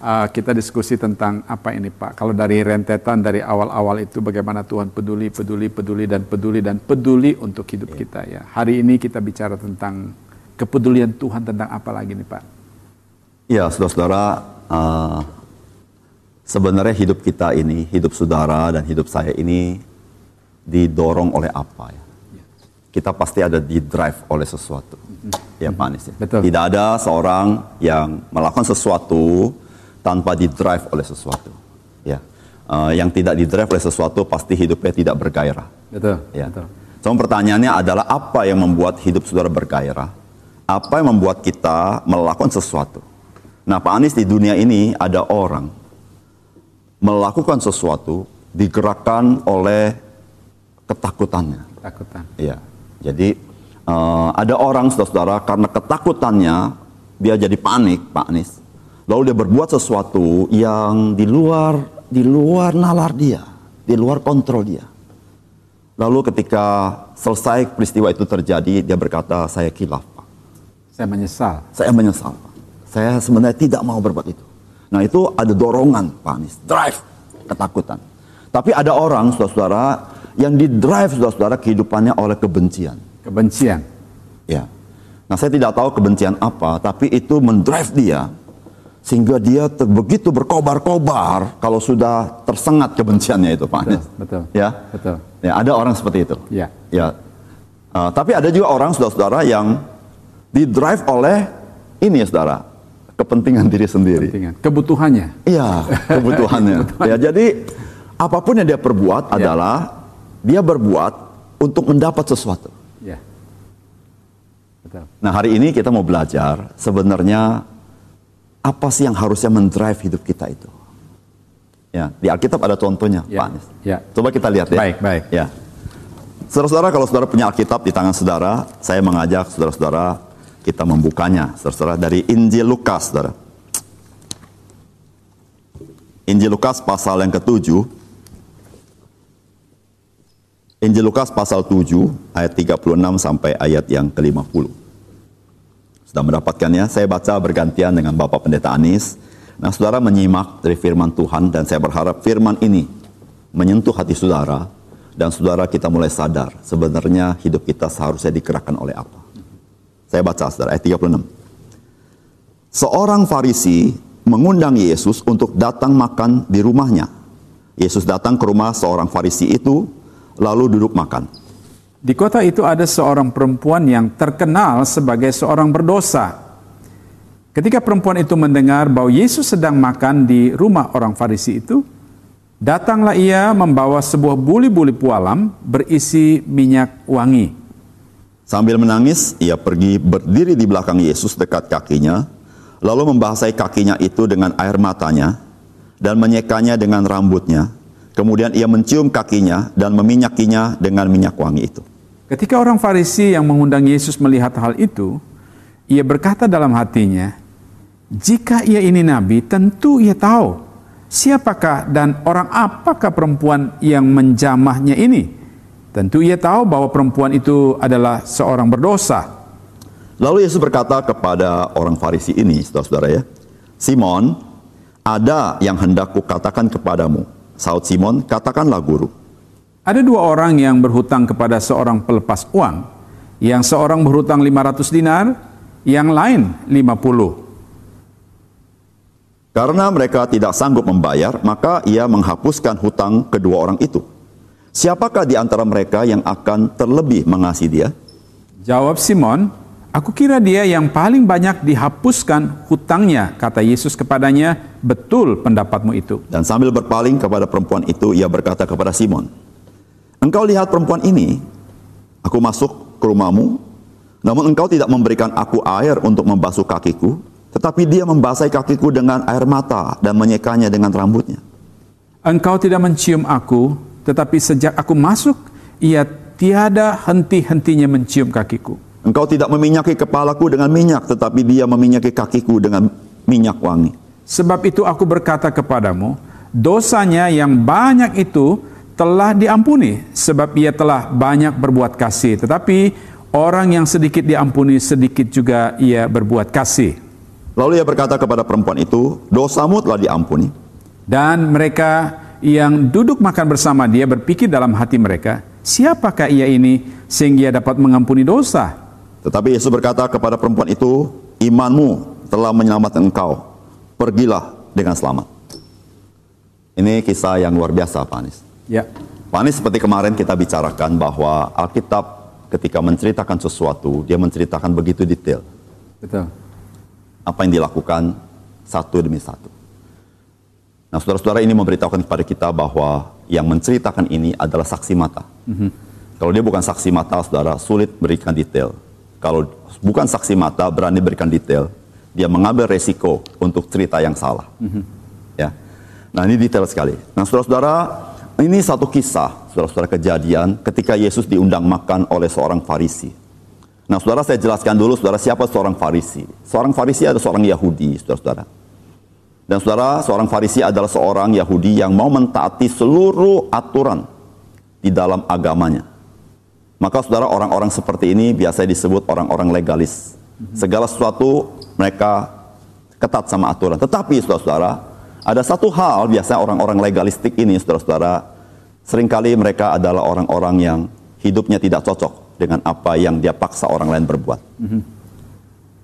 uh, kita diskusi tentang apa ini Pak. Kalau dari rentetan dari awal-awal itu bagaimana Tuhan peduli, peduli, peduli dan peduli dan peduli untuk hidup yeah. kita ya. Hari ini kita bicara tentang kepedulian Tuhan tentang apa lagi nih Pak? Ya, saudara-saudara, uh, sebenarnya hidup kita ini, hidup saudara dan hidup saya ini didorong oleh apa ya? Kita pasti ada di drive oleh sesuatu. Mm-hmm. Ya Pak Anies ya. Betul. Tidak ada seorang yang melakukan sesuatu tanpa di drive oleh sesuatu. Ya. Uh, yang tidak di drive oleh sesuatu pasti hidupnya tidak bergairah. Betul. Ya. Betul. So, pertanyaannya adalah apa yang membuat hidup saudara bergairah? Apa yang membuat kita melakukan sesuatu? Nah, Pak Anies di dunia ini ada orang melakukan sesuatu digerakkan oleh ketakutannya. Ketakutan. Iya. Jadi uh, ada orang saudara-saudara karena ketakutannya dia jadi panik, Pak Anies Lalu dia berbuat sesuatu yang di luar di luar nalar dia, di luar kontrol dia. Lalu ketika selesai peristiwa itu terjadi, dia berkata, saya kilaf, Pak. Saya menyesal. Saya menyesal, Pak. Saya sebenarnya tidak mau berbuat itu. Nah itu ada dorongan, Pak Anies. Drive, ketakutan. Tapi ada orang, saudara-saudara, yang di drive, saudara-saudara, kehidupannya oleh kebencian. Kebencian? Ya. Nah saya tidak tahu kebencian apa, tapi itu mendrive dia sehingga dia begitu berkobar-kobar kalau sudah tersengat kebenciannya itu Pak Betul, betul. Ya. Betul. Ya, ada orang seperti itu. Ya. Ya. Uh, tapi ada juga orang saudara-saudara yang didrive oleh ini ya saudara, kepentingan diri sendiri. Kepentingan. Kebutuhannya. Iya, kebutuhannya. ya, jadi apa pun yang dia perbuat ya. adalah dia berbuat untuk mendapat sesuatu. Ya. Betul. Nah, hari ini kita mau belajar sebenarnya apa sih yang harusnya mendrive hidup kita itu? Ya, di Alkitab ada contohnya, ya, Pak Anies. Ya. Coba kita lihat ya. Baik, baik. Ya. Saudara-saudara, kalau saudara punya Alkitab di tangan saudara, saya mengajak saudara-saudara kita membukanya, saudara-saudara dari Injil Lukas, saudara. Injil Lukas pasal yang ketujuh. Injil Lukas pasal 7 ayat 36 sampai ayat yang ke-50. Sudah mendapatkannya, saya baca bergantian dengan Bapak Pendeta Anis. Nah, saudara menyimak dari firman Tuhan dan saya berharap firman ini menyentuh hati saudara dan saudara kita mulai sadar sebenarnya hidup kita seharusnya digerakkan oleh apa. Saya baca saudara ayat 36. Seorang Farisi mengundang Yesus untuk datang makan di rumahnya. Yesus datang ke rumah seorang Farisi itu lalu duduk makan. Di kota itu ada seorang perempuan yang terkenal sebagai seorang berdosa. Ketika perempuan itu mendengar bahwa Yesus sedang makan di rumah orang Farisi itu, datanglah ia membawa sebuah buli-buli pualam berisi minyak wangi. Sambil menangis, ia pergi berdiri di belakang Yesus dekat kakinya, lalu membahasai kakinya itu dengan air matanya dan menyekanya dengan rambutnya. Kemudian ia mencium kakinya dan meminyakinya dengan minyak wangi itu. Ketika orang Farisi yang mengundang Yesus melihat hal itu, ia berkata dalam hatinya, "Jika ia ini nabi, tentu ia tahu siapakah dan orang apakah perempuan yang menjamahnya ini. Tentu ia tahu bahwa perempuan itu adalah seorang berdosa." Lalu Yesus berkata kepada orang Farisi ini, saudara-saudara ya, Simon, ada yang hendak kukatakan kepadamu. Saud Simon, katakanlah guru. Ada dua orang yang berhutang kepada seorang pelepas uang. Yang seorang berhutang 500 dinar, yang lain 50. Karena mereka tidak sanggup membayar, maka ia menghapuskan hutang kedua orang itu. Siapakah di antara mereka yang akan terlebih mengasihi dia? Jawab Simon, Aku kira dia yang paling banyak dihapuskan hutangnya, kata Yesus kepadanya, betul pendapatmu itu. Dan sambil berpaling kepada perempuan itu, ia berkata kepada Simon, Engkau lihat perempuan ini, aku masuk ke rumahmu, namun engkau tidak memberikan aku air untuk membasuh kakiku, tetapi dia membasahi kakiku dengan air mata dan menyekanya dengan rambutnya. Engkau tidak mencium aku, tetapi sejak aku masuk, ia tiada henti-hentinya mencium kakiku. Engkau tidak meminyaki kepalaku dengan minyak, tetapi dia meminyaki kakiku dengan minyak wangi. Sebab itu aku berkata kepadamu, dosanya yang banyak itu telah diampuni sebab ia telah banyak berbuat kasih tetapi orang yang sedikit diampuni sedikit juga ia berbuat kasih Lalu ia berkata kepada perempuan itu, dosamu telah diampuni. Dan mereka yang duduk makan bersama dia berpikir dalam hati mereka, siapakah ia ini sehingga ia dapat mengampuni dosa? Tetapi Yesus berkata kepada perempuan itu, imanmu telah menyelamatkan engkau. Pergilah dengan selamat. Ini kisah yang luar biasa, Pak Anies. Ya, Pak Anies seperti kemarin kita bicarakan bahwa Alkitab ketika menceritakan sesuatu, dia menceritakan begitu detail. betul. Apa yang dilakukan satu demi satu. Nah, saudara-saudara ini memberitahukan kepada kita bahwa yang menceritakan ini adalah saksi mata. Kalau dia bukan saksi mata, saudara, sulit berikan detail. Kalau bukan saksi mata, berani berikan detail, dia mengambil resiko untuk cerita yang salah. Ya. Nah, ini detail sekali. Nah, saudara-saudara, ini satu kisah, saudara-saudara kejadian ketika Yesus diundang makan oleh seorang Farisi. Nah, saudara saya jelaskan dulu, saudara siapa seorang Farisi. Seorang Farisi adalah seorang Yahudi, saudara-saudara. Dan saudara, seorang Farisi adalah seorang Yahudi yang mau mentaati seluruh aturan di dalam agamanya. Maka saudara, orang-orang seperti ini biasanya disebut orang-orang legalis. Segala sesuatu mereka ketat sama aturan. Tetapi saudara-saudara, ada satu hal biasanya orang-orang legalistik ini, saudara-saudara, sering kali mereka adalah orang-orang yang hidupnya tidak cocok dengan apa yang dia paksa orang lain berbuat.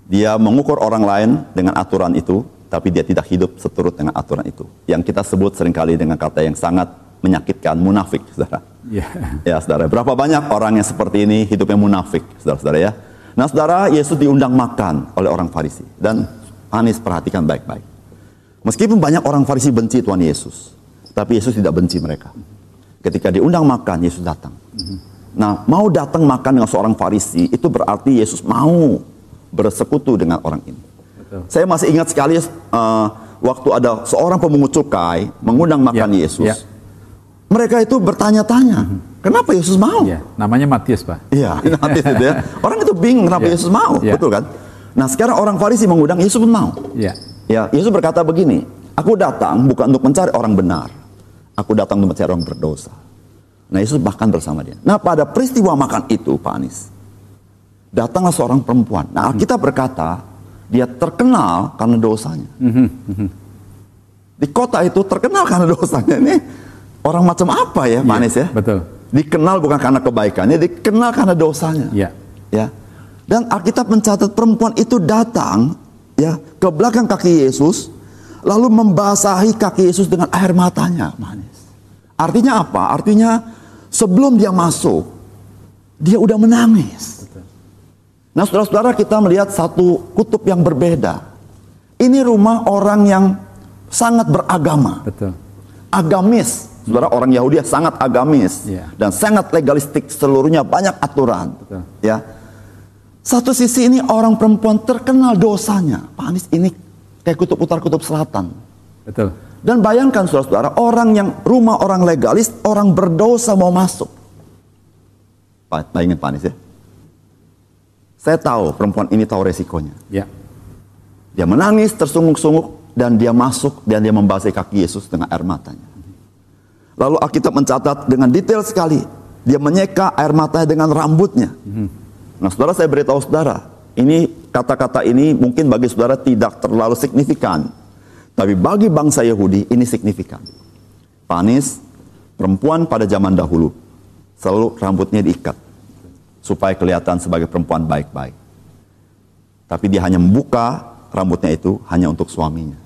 Dia mengukur orang lain dengan aturan itu, tapi dia tidak hidup seturut dengan aturan itu. Yang kita sebut sering kali dengan kata yang sangat menyakitkan, munafik, saudara. Ya, Ya, saudara. Berapa banyak orang yang seperti ini hidupnya munafik, saudara-saudara ya. Nah, saudara, Yesus diundang makan oleh orang Farisi. Dan Anies perhatikan baik-baik. Meskipun banyak orang Farisi benci Tuhan Yesus, tapi Yesus tidak benci mereka. Ketika diundang makan, Yesus datang. Nah, mau datang makan dengan seorang Farisi, itu berarti Yesus mau bersekutu dengan orang ini. betul. Saya masih ingat sekali eh, waktu ada seorang pemungut cukai mengundang makan Ya, Yesus. ya. Mereka itu bertanya-tanya, kenapa Yesus mau? Ya, namanya Matius, Pak. Iya, nanti itu ya. Orang itu bingung kenapa Ya. Yesus mau, Ya. betul kan? Nah, sekarang orang Farisi mengundang Yesus pun mau. Ya, Ya, Yesus berkata begini, aku datang bukan untuk mencari orang benar. Aku datang untuk mencari orang berdosa. Nah, Yesus makan bersama dia. Nah, pada peristiwa makan itu, Pak Anies, datanglah seorang perempuan. Nah, kita berkata, dia terkenal karena dosanya. Di kota itu terkenal karena dosanya. Ini orang macam apa ya, Pak Iya, Anies ya? betul. Dikenal bukan karena kebaikannya, dikenal karena dosanya. ya, Ya. Dan Alkitab mencatat perempuan itu datang ya ke belakang kaki Yesus lalu membasahi kaki Yesus dengan air matanya, manis. Artinya apa? Artinya sebelum dia masuk dia udah menangis. Nah, saudara-saudara kita melihat satu kutub yang berbeda. Ini rumah orang yang sangat beragama betul. agamis. Saudara orang Yahudi sangat agamis Iya. dan sangat legalistik seluruhnya banyak aturan. Betul. Ya. Satu sisi ini orang perempuan terkenal dosanya. Pak Anies ini kayak kutub utara kutub selatan. Betul. Dan bayangkan saudara-saudara orang yang rumah orang legalis, orang berdosa mau masuk. Bayangin Pak Anies ya. Saya tahu perempuan ini tahu resikonya. Ya, Dia menangis tersunguk-sunguk dan dia masuk dan dia membasahi kaki Yesus dengan air matanya. Lalu Alkitab mencatat dengan detail sekali. Dia menyeka air matanya dengan rambutnya. Nah saudara saya beritahu saudara. Ini kata-kata ini mungkin bagi saudara tidak terlalu signifikan. Tapi bagi bangsa Yahudi ini signifikan. Panis, perempuan pada zaman dahulu. Selalu rambutnya diikat. Supaya kelihatan sebagai perempuan baik-baik. Tapi dia hanya membuka rambutnya itu hanya untuk suaminya.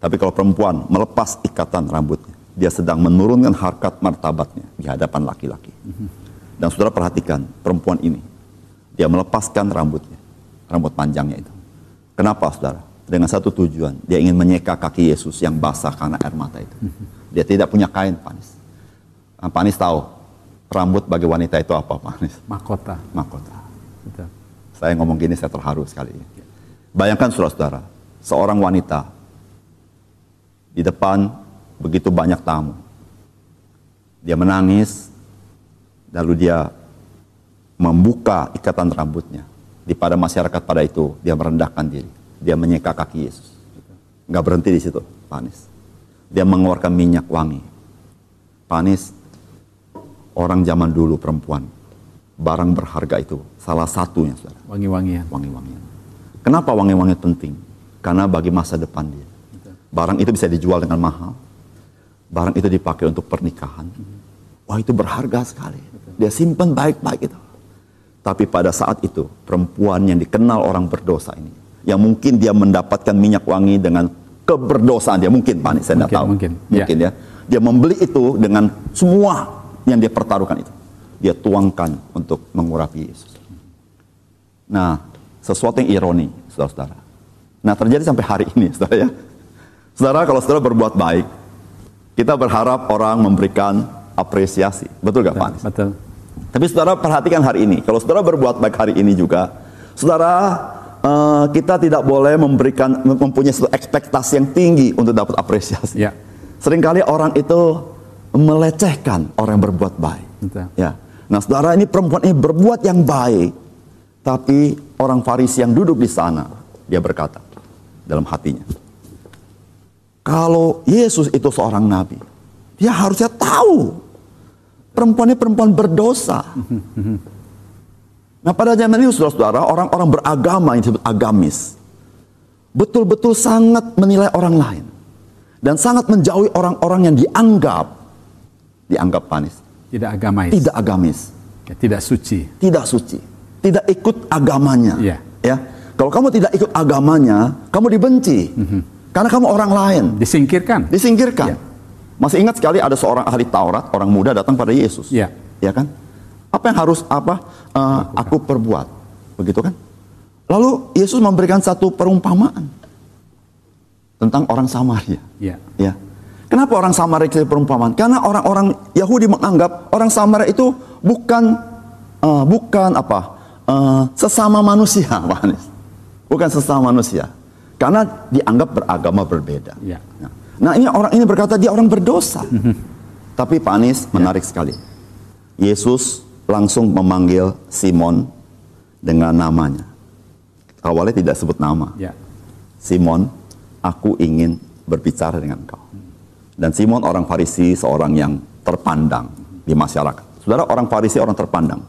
Tapi kalau perempuan melepas ikatan rambutnya, dia sedang menurunkan harkat martabatnya di hadapan laki-laki. Dan saudara perhatikan perempuan ini, dia melepaskan rambutnya, rambut panjangnya itu. Kenapa saudara? Dengan satu tujuan, dia ingin menyeka kaki Yesus yang basah karena air mata itu. Dia tidak punya kain, Panis. Nah, Panis tahu, rambut bagi wanita itu apa, Panis? mahkota. Mahkota. Saya ngomong gini saya terharu sekali. Bayangkan saudara-saudara, seorang wanita di depan begitu banyak tamu. Dia menangis, lalu dia membuka ikatan rambutnya. Di pada masyarakat pada itu, dia merendahkan diri. Dia menyeka kaki Yesus. Nggak berhenti di situ, Panis. Dia mengeluarkan minyak wangi. Panis, orang zaman dulu perempuan, barang berharga itu salah satunya, saudara Wangi-wangian. wangi-wangian. Kenapa wangi-wangian penting? Karena bagi masa depan dia. Barang itu bisa dijual dengan mahal. Barang itu dipakai untuk pernikahan. Wah itu berharga sekali. Dia simpan baik-baik itu. Tapi pada saat itu perempuan yang dikenal orang berdosa ini, yang mungkin dia mendapatkan minyak wangi dengan keberdosaan dia mungkin Pak saya tidak tahu. Mungkin, mungkin ya. Dia membeli itu dengan semua yang dia pertaruhkan itu. Dia tuangkan untuk mengurapi Yesus. Nah, sesuatu yang ironi, saudara-saudara. Nah, terjadi sampai hari ini, saudara ya. Saudara, kalau saudara berbuat baik, kita berharap orang memberikan apresiasi. Betul gak, Pak? Betul. Tapi saudara perhatikan hari ini. Kalau saudara berbuat baik hari ini juga, saudara uh, kita tidak boleh memberikan mempunyai satu ekspektasi yang tinggi untuk dapat apresiasi. Ya. Seringkali orang itu melecehkan orang yang berbuat baik. Betul. Ya. Nah, saudara ini perempuan ini berbuat yang baik, tapi orang Farisi yang duduk di sana dia berkata dalam hatinya, kalau Yesus itu seorang nabi, dia harusnya tahu perempuan ini perempuan berdosa. Nah pada zaman ini saudara-saudara, orang-orang beragama yang disebut agamis, betul-betul sangat menilai orang lain. Dan sangat menjauhi orang-orang yang dianggap, dianggap panis. Tidak agamais. Tidak agamis. Ya, tidak suci. Tidak suci. Tidak ikut agamanya. Iya. Ya. Kalau kamu tidak ikut agamanya, kamu dibenci. Karena kamu orang lain. Disingkirkan. Disingkirkan. Iya. Masih ingat sekali ada seorang ahli Taurat, orang muda datang pada Yesus. Iya. Ya kan? Apa yang harus apa uh, aku perbuat? Begitu kan? Lalu Yesus memberikan satu perumpamaan tentang orang Samaria. Iya. Ya. Kenapa orang Samaria itu perumpamaan? Karena orang-orang Yahudi menganggap orang Samaria itu bukan uh, bukan apa uh, sesama manusia, Pak Anies. Bukan sesama manusia. Karena dianggap beragama berbeda. Iya. Nah, nah, ini orang ini berkata dia orang berdosa. Tapi Pak Anies menarik sekali. Yesus langsung memanggil Simon dengan namanya. Awalnya tidak sebut nama. Ya. Simon, aku ingin berbicara dengan kau. Dan Simon orang Farisi, seorang yang terpandang di masyarakat. Saudara, orang Farisi orang terpandang.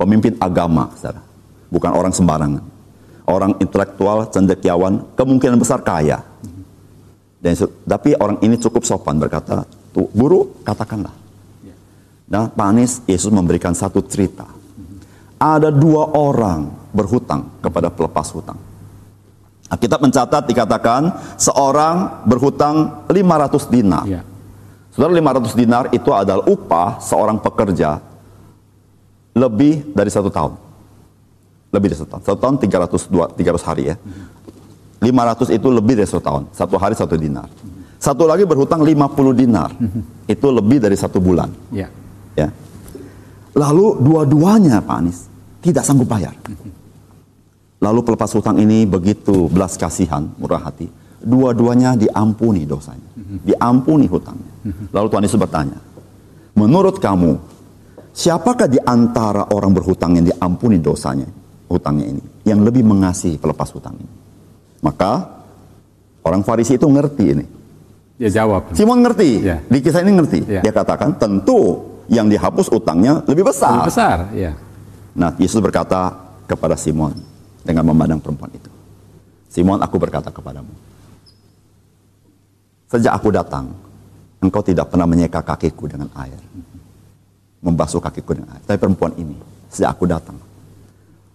Pemimpin agama, saudara. Bukan orang sembarangan. Orang intelektual, cendekiawan, kemungkinan besar kaya. Dan, tapi orang ini cukup sopan berkata, Tuh, guru, katakanlah. Nah, Pak Anies, Yesus memberikan satu cerita. Ada dua orang berhutang kepada pelepas hutang. Alkitab mencatat dikatakan seorang berhutang 500 dinar. Ya. Saudara 500 dinar itu adalah upah seorang pekerja lebih dari satu tahun. Lebih dari satu tahun. Satu tahun 300, 300 hari ya. 500 itu lebih dari satu tahun. Satu hari satu dinar. Satu lagi berhutang 50 dinar. Itu lebih dari satu bulan. Ya. Ya. Lalu dua-duanya Pak Anies tidak sanggup bayar. Lalu pelepas hutang ini begitu belas kasihan, murah hati. Dua-duanya diampuni dosanya. Diampuni hutangnya. Lalu Tuhan Yesus bertanya, menurut kamu, siapakah di antara orang berhutang yang diampuni dosanya, hutangnya ini, yang lebih mengasihi pelepas hutang ini? Maka orang Farisi itu ngerti ini. Dia jawab. Simon ngerti, Ya. di kisah ini ngerti. Ya. Dia katakan, tentu yang dihapus utangnya lebih besar. Lebih besar. Ya. Nah, Yesus berkata kepada Simon dengan memandang perempuan itu. Simon, aku berkata kepadamu. Sejak aku datang, engkau tidak pernah menyeka kakiku dengan air. Membasuh kakiku dengan air. Tapi perempuan ini, sejak aku datang,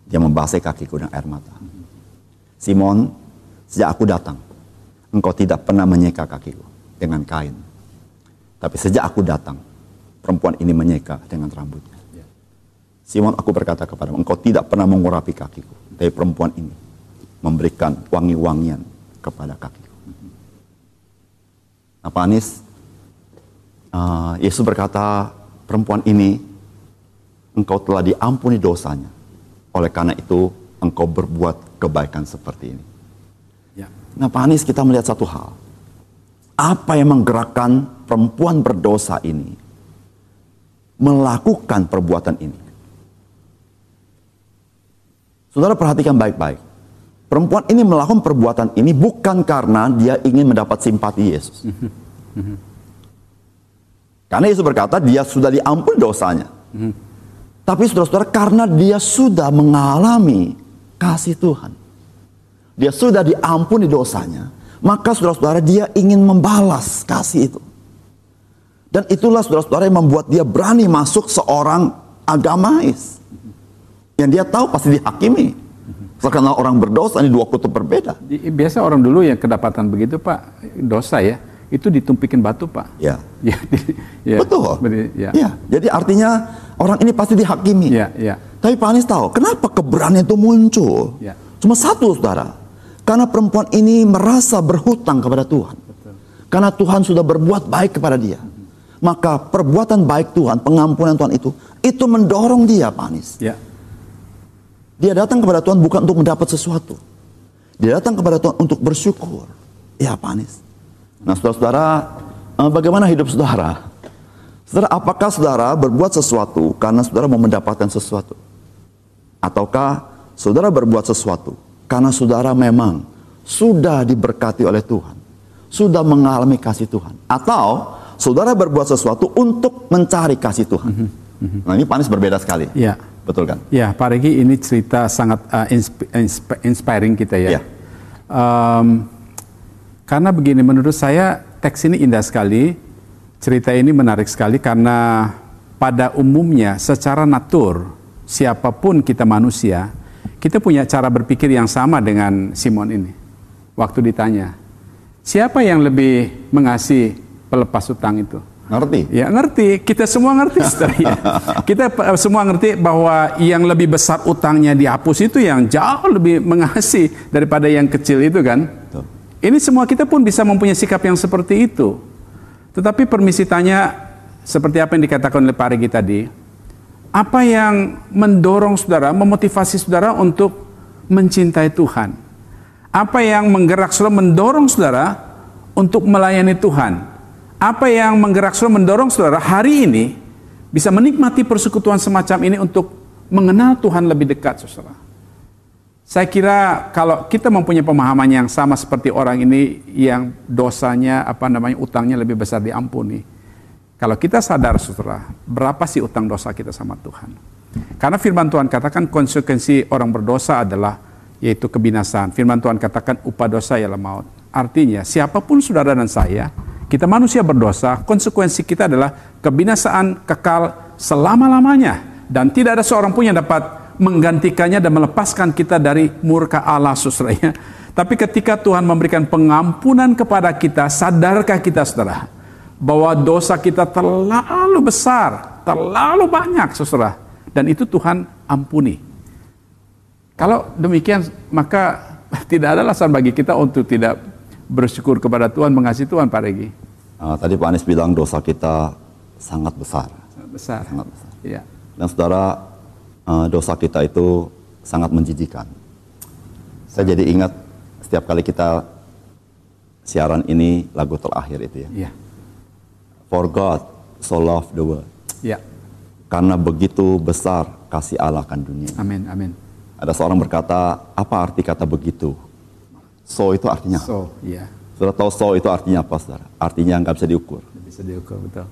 dia membasahi kakiku dengan air mata. Simon, sejak aku datang, engkau tidak pernah menyeka kakiku dengan kain. Tapi sejak aku datang, perempuan ini menyeka dengan rambutnya. Simon, aku berkata kepadamu, engkau tidak pernah mengurapi kakiku. Tapi perempuan ini memberikan wangi-wangian kepada kakiku. Nah, Pak Anies, uh, Yesus berkata, perempuan ini, engkau telah diampuni dosanya. Oleh karena itu, engkau berbuat kebaikan seperti ini. Ya. Nah, Pak Anies, kita melihat satu hal. Apa yang menggerakkan perempuan berdosa ini melakukan perbuatan ini? Saudara perhatikan baik-baik. Perempuan ini melakukan perbuatan ini bukan karena dia ingin mendapat simpati Yesus. Karena Yesus berkata dia sudah diampuni dosanya. Tapi saudara-saudara karena dia sudah mengalami kasih Tuhan. dia sudah diampuni dosanya, maka saudara-saudara dia ingin membalas kasih itu. Dan itulah saudara-saudara yang membuat dia berani masuk seorang agamais. Yang dia tahu pasti dihakimi. Karena orang berdosa ini dua kutub berbeda. Biasa orang dulu yang kedapatan begitu Pak, dosa ya, itu ditumpikin batu Pak. Ya. Ya, ya. Betul. Ya. ya. Jadi artinya orang ini pasti dihakimi. Ya, ya. Tapi Pak Anies tahu, kenapa keberanian itu muncul? Ya. Cuma satu saudara, karena perempuan ini merasa berhutang kepada Tuhan. Betul. Karena Tuhan sudah berbuat baik kepada dia. Maka perbuatan baik Tuhan, pengampunan Tuhan itu, itu mendorong dia, Pak Anies. Ya. Dia datang kepada Tuhan bukan untuk mendapat sesuatu. Dia datang kepada Tuhan untuk bersyukur. Ya, Pak Anies. Nah, saudara-saudara, eh, bagaimana hidup saudara? Saudara, apakah saudara berbuat sesuatu karena saudara mau mendapatkan sesuatu? Ataukah saudara berbuat sesuatu karena saudara memang sudah diberkati oleh Tuhan, sudah mengalami kasih Tuhan, atau saudara berbuat sesuatu untuk mencari kasih Tuhan. Mm -hmm. Nah ini panis berbeda sekali. Ya. Betul kan? Ya, Pak Regi ini cerita sangat uh, insp insp inspiring kita ya. ya. Um, karena begini, menurut saya teks ini indah sekali, cerita ini menarik sekali karena pada umumnya secara natur siapa pun kita manusia kita punya cara berpikir yang sama dengan Simon ini. Waktu ditanya, siapa yang lebih mengasihi pelepas utang itu? Ngerti? Ya ngerti, kita semua ngerti ya. Kita semua ngerti bahwa yang lebih besar utangnya dihapus itu yang jauh lebih mengasihi daripada yang kecil itu kan. Ini semua kita pun bisa mempunyai sikap yang seperti itu. Tetapi permisi tanya, seperti apa yang dikatakan oleh Pak Regi tadi, apa yang mendorong saudara, memotivasi saudara untuk mencintai Tuhan? Apa yang menggerak saudara, mendorong saudara untuk melayani Tuhan? Apa yang menggerak saudara, mendorong saudara hari ini bisa menikmati persekutuan semacam ini untuk mengenal Tuhan lebih dekat, saudara? Saya kira kalau kita mempunyai pemahaman yang sama seperti orang ini yang dosanya apa namanya utangnya lebih besar diampuni kalau kita sadar saudara, berapa sih utang dosa kita sama Tuhan? Karena firman Tuhan katakan konsekuensi orang berdosa adalah yaitu kebinasaan. Firman Tuhan katakan upah dosa ialah maut. Artinya siapa pun saudara dan saya, kita manusia berdosa, konsekuensi kita adalah kebinasaan kekal selama-lamanya. Dan tidak ada seorang pun yang dapat menggantikannya dan melepaskan kita dari murka Allah saudara. Tapi ketika Tuhan memberikan pengampunan kepada kita, sadarkah kita saudara? bahwa dosa kita terlalu besar, terlalu banyak, saudara. Dan itu Tuhan ampuni. Kalau demikian, maka tidak ada alasan bagi kita untuk tidak bersyukur kepada Tuhan, mengasihi Tuhan, Pak Regi. Uh, tadi Pak Anies bilang dosa kita sangat besar. Sangat besar. Sangat besar. Ya. Dan saudara, uh, dosa kita itu sangat menjijikan. Saya jadi ingat setiap kali kita siaran ini lagu terakhir itu ya. ya. For God so loved the world. Ya. Karena begitu besar kasih Allah akan dunia. Amin, amin. Ada seorang berkata, apa arti kata begitu? So itu artinya. So, ya. Saudara tahu so itu artinya apa, saudara? Artinya nggak bisa diukur. Bisa diukur, betul.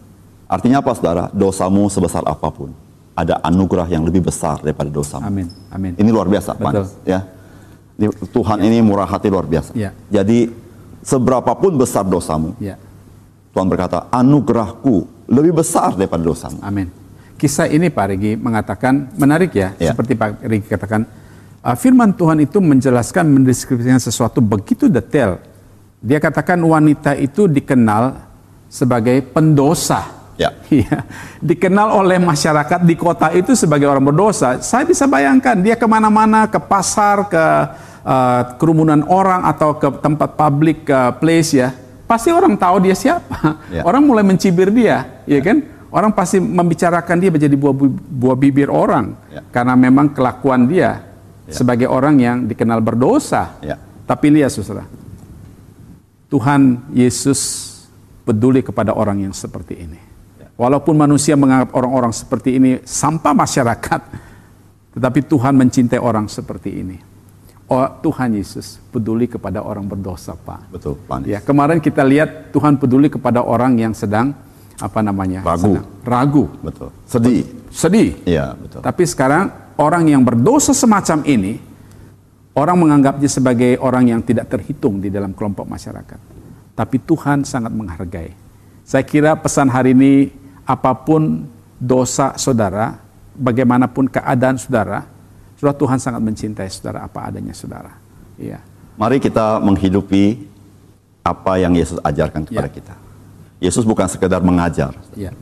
Artinya apa, saudara? Dosamu sebesar apa pun, ada anugerah yang lebih besar daripada dosamu. Amin, amin. Ini luar biasa, Betul. ya. Tuhan ya. ini murah hati luar biasa. Ya. Jadi seberapapun besar dosamu, ya Tuhan berkata, anugerahku lebih besar daripada dosamu. Amin. Kisah ini Pak Regi mengatakan, menarik ya, ya. seperti Pak Regi katakan, uh, firman Tuhan itu menjelaskan, mendeskripsikan sesuatu begitu detail. Dia katakan wanita itu dikenal sebagai pendosa. Ya. ya. Dikenal oleh masyarakat di kota itu sebagai orang berdosa. Saya bisa bayangkan dia ke mana-mana, ke pasar, ke uh, kerumunan orang atau ke tempat public uh, place ya pasti orang tahu dia siapa. Ya. Orang mulai mencibir dia, ya, ya kan? Orang pasti membicarakan dia menjadi buah, buah bibir orang ya. karena memang kelakuan dia ya. sebagai orang yang dikenal berdosa. Ya. Tapi lihat saudara, Tuhan Yesus peduli kepada orang yang seperti ini. Walaupun manusia menganggap orang-orang seperti ini sampah masyarakat, tetapi Tuhan mencintai orang seperti ini oh, Tuhan Yesus peduli kepada orang berdosa, Pak. Betul, Pak. Ya, kemarin kita lihat Tuhan peduli kepada orang yang sedang apa namanya? Ragu. Sedang, ragu. Betul. Sedih. Sedih. Iya, betul. Tapi sekarang orang yang berdosa semacam ini Orang menganggapnya sebagai orang yang tidak terhitung di dalam kelompok masyarakat. Tapi Tuhan sangat menghargai. Saya kira pesan hari ini, apa pun dosa saudara, bagaimanapun keadaan saudara, saudara Tuhan sangat mencintai saudara apa adanya saudara. Iya. Mari kita menghidupi apa yang Yesus ajarkan kepada Ya. kita. Yesus bukan sekedar mengajar. Iya.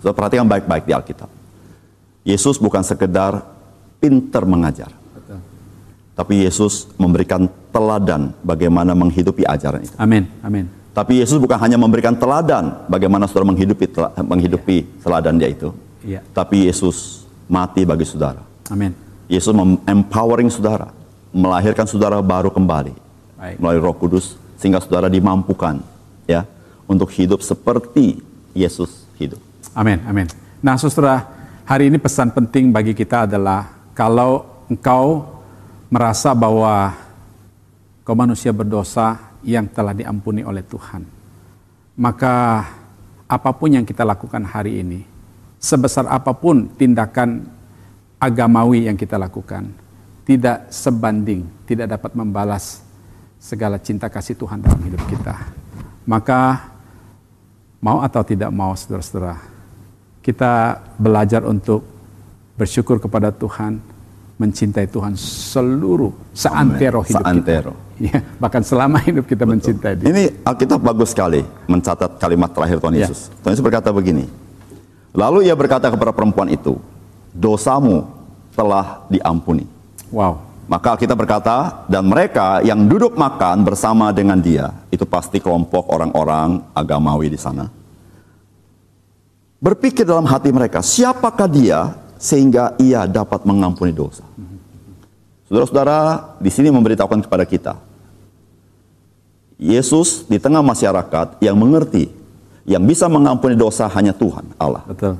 Saudara perhatikan baik-baik di Alkitab. Yesus bukan sekedar pinter mengajar. Betul. Tapi Yesus memberikan teladan bagaimana menghidupi ajaran itu. Amin. Amin. Tapi Yesus bukan hanya memberikan teladan bagaimana saudara menghidupi tela- menghidupi teladan dia itu. Iya. Tapi Yesus mati bagi saudara. Amin. Yesus empowering saudara, melahirkan saudara baru kembali Baik. melalui Roh Kudus sehingga saudara dimampukan ya untuk hidup seperti Yesus hidup. Amin, amin. Nah, saudara, hari ini pesan penting bagi kita adalah kalau engkau merasa bahwa kau manusia berdosa yang telah diampuni oleh Tuhan, maka apa pun yang kita lakukan hari ini, sebesar apa pun tindakan agamawi yang kita lakukan, tidak sebanding, tidak dapat membalas segala cinta kasih Tuhan dalam hidup kita. Maka mau atau tidak mau saudara-saudara, kita belajar untuk bersyukur kepada Tuhan, mencintai Tuhan seluruh seantero hidup Seantero. kita. Ya, bahkan selama hidup kita mencintai Dia. Ini Alkitab bagus sekali mencatat kalimat terakhir Tuhan Ya. Yesus. Tuhan Yesus berkata begini. Lalu ia berkata kepada perempuan itu, dosamu telah diampuni. Wow. Maka kita berkata, dan mereka yang duduk makan bersama dengan dia, itu pasti kelompok orang-orang agamawi di sana. Berpikir dalam hati mereka, siapakah dia sehingga ia dapat mengampuni dosa? Saudara-saudara, di sini memberitahukan kepada kita, Yesus di tengah masyarakat yang mengerti, yang bisa mengampuni dosa hanya Tuhan, Allah. Betul.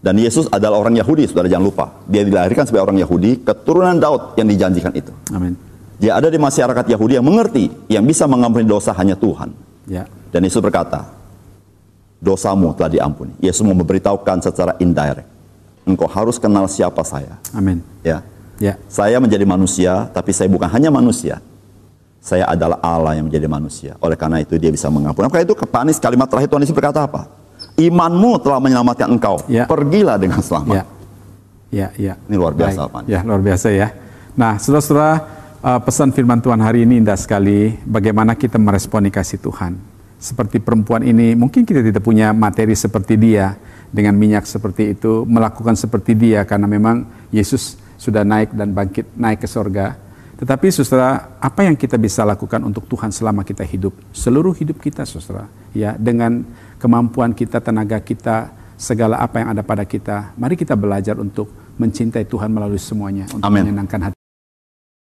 Dan Yesus adalah orang Yahudi, saudara jangan lupa. Dia dilahirkan sebagai orang Yahudi, keturunan Daud yang dijanjikan itu. Amin. Dia ada di masyarakat Yahudi yang mengerti, yang bisa mengampuni dosa hanya Tuhan. Ya. Dan Yesus berkata, dosamu telah diampuni. Yesus mau memberitahukan secara indirect. Engkau harus kenal siapa saya. Amin. Ya, Ya. Saya menjadi manusia, tapi saya bukan hanya manusia. Saya adalah Allah yang menjadi manusia. Oleh karena itu dia bisa mengampuni. Maka itu kepanis kalimat terakhir Tuhan Yesus berkata apa? Imanmu telah menyelamatkan engkau. Ya. Pergilah dengan selamat. Ya. Ya, ya. Ini luar biasa, Baik. Pak. Ya, luar biasa ya. Nah, saudara-saudara, uh, pesan firman Tuhan hari ini indah sekali. Bagaimana kita meresponi kasih Tuhan. Seperti perempuan ini, mungkin kita tidak punya materi seperti dia, dengan minyak seperti itu, melakukan seperti dia, karena memang Yesus sudah naik dan bangkit, naik ke sorga. Tetapi saudara, apa yang kita bisa lakukan untuk Tuhan selama kita hidup? Seluruh hidup kita, saudara. Ya, dengan kemampuan kita, tenaga kita, segala apa yang ada pada kita. Mari kita belajar untuk mencintai Tuhan melalui semuanya untuk Amin. menyenangkan hati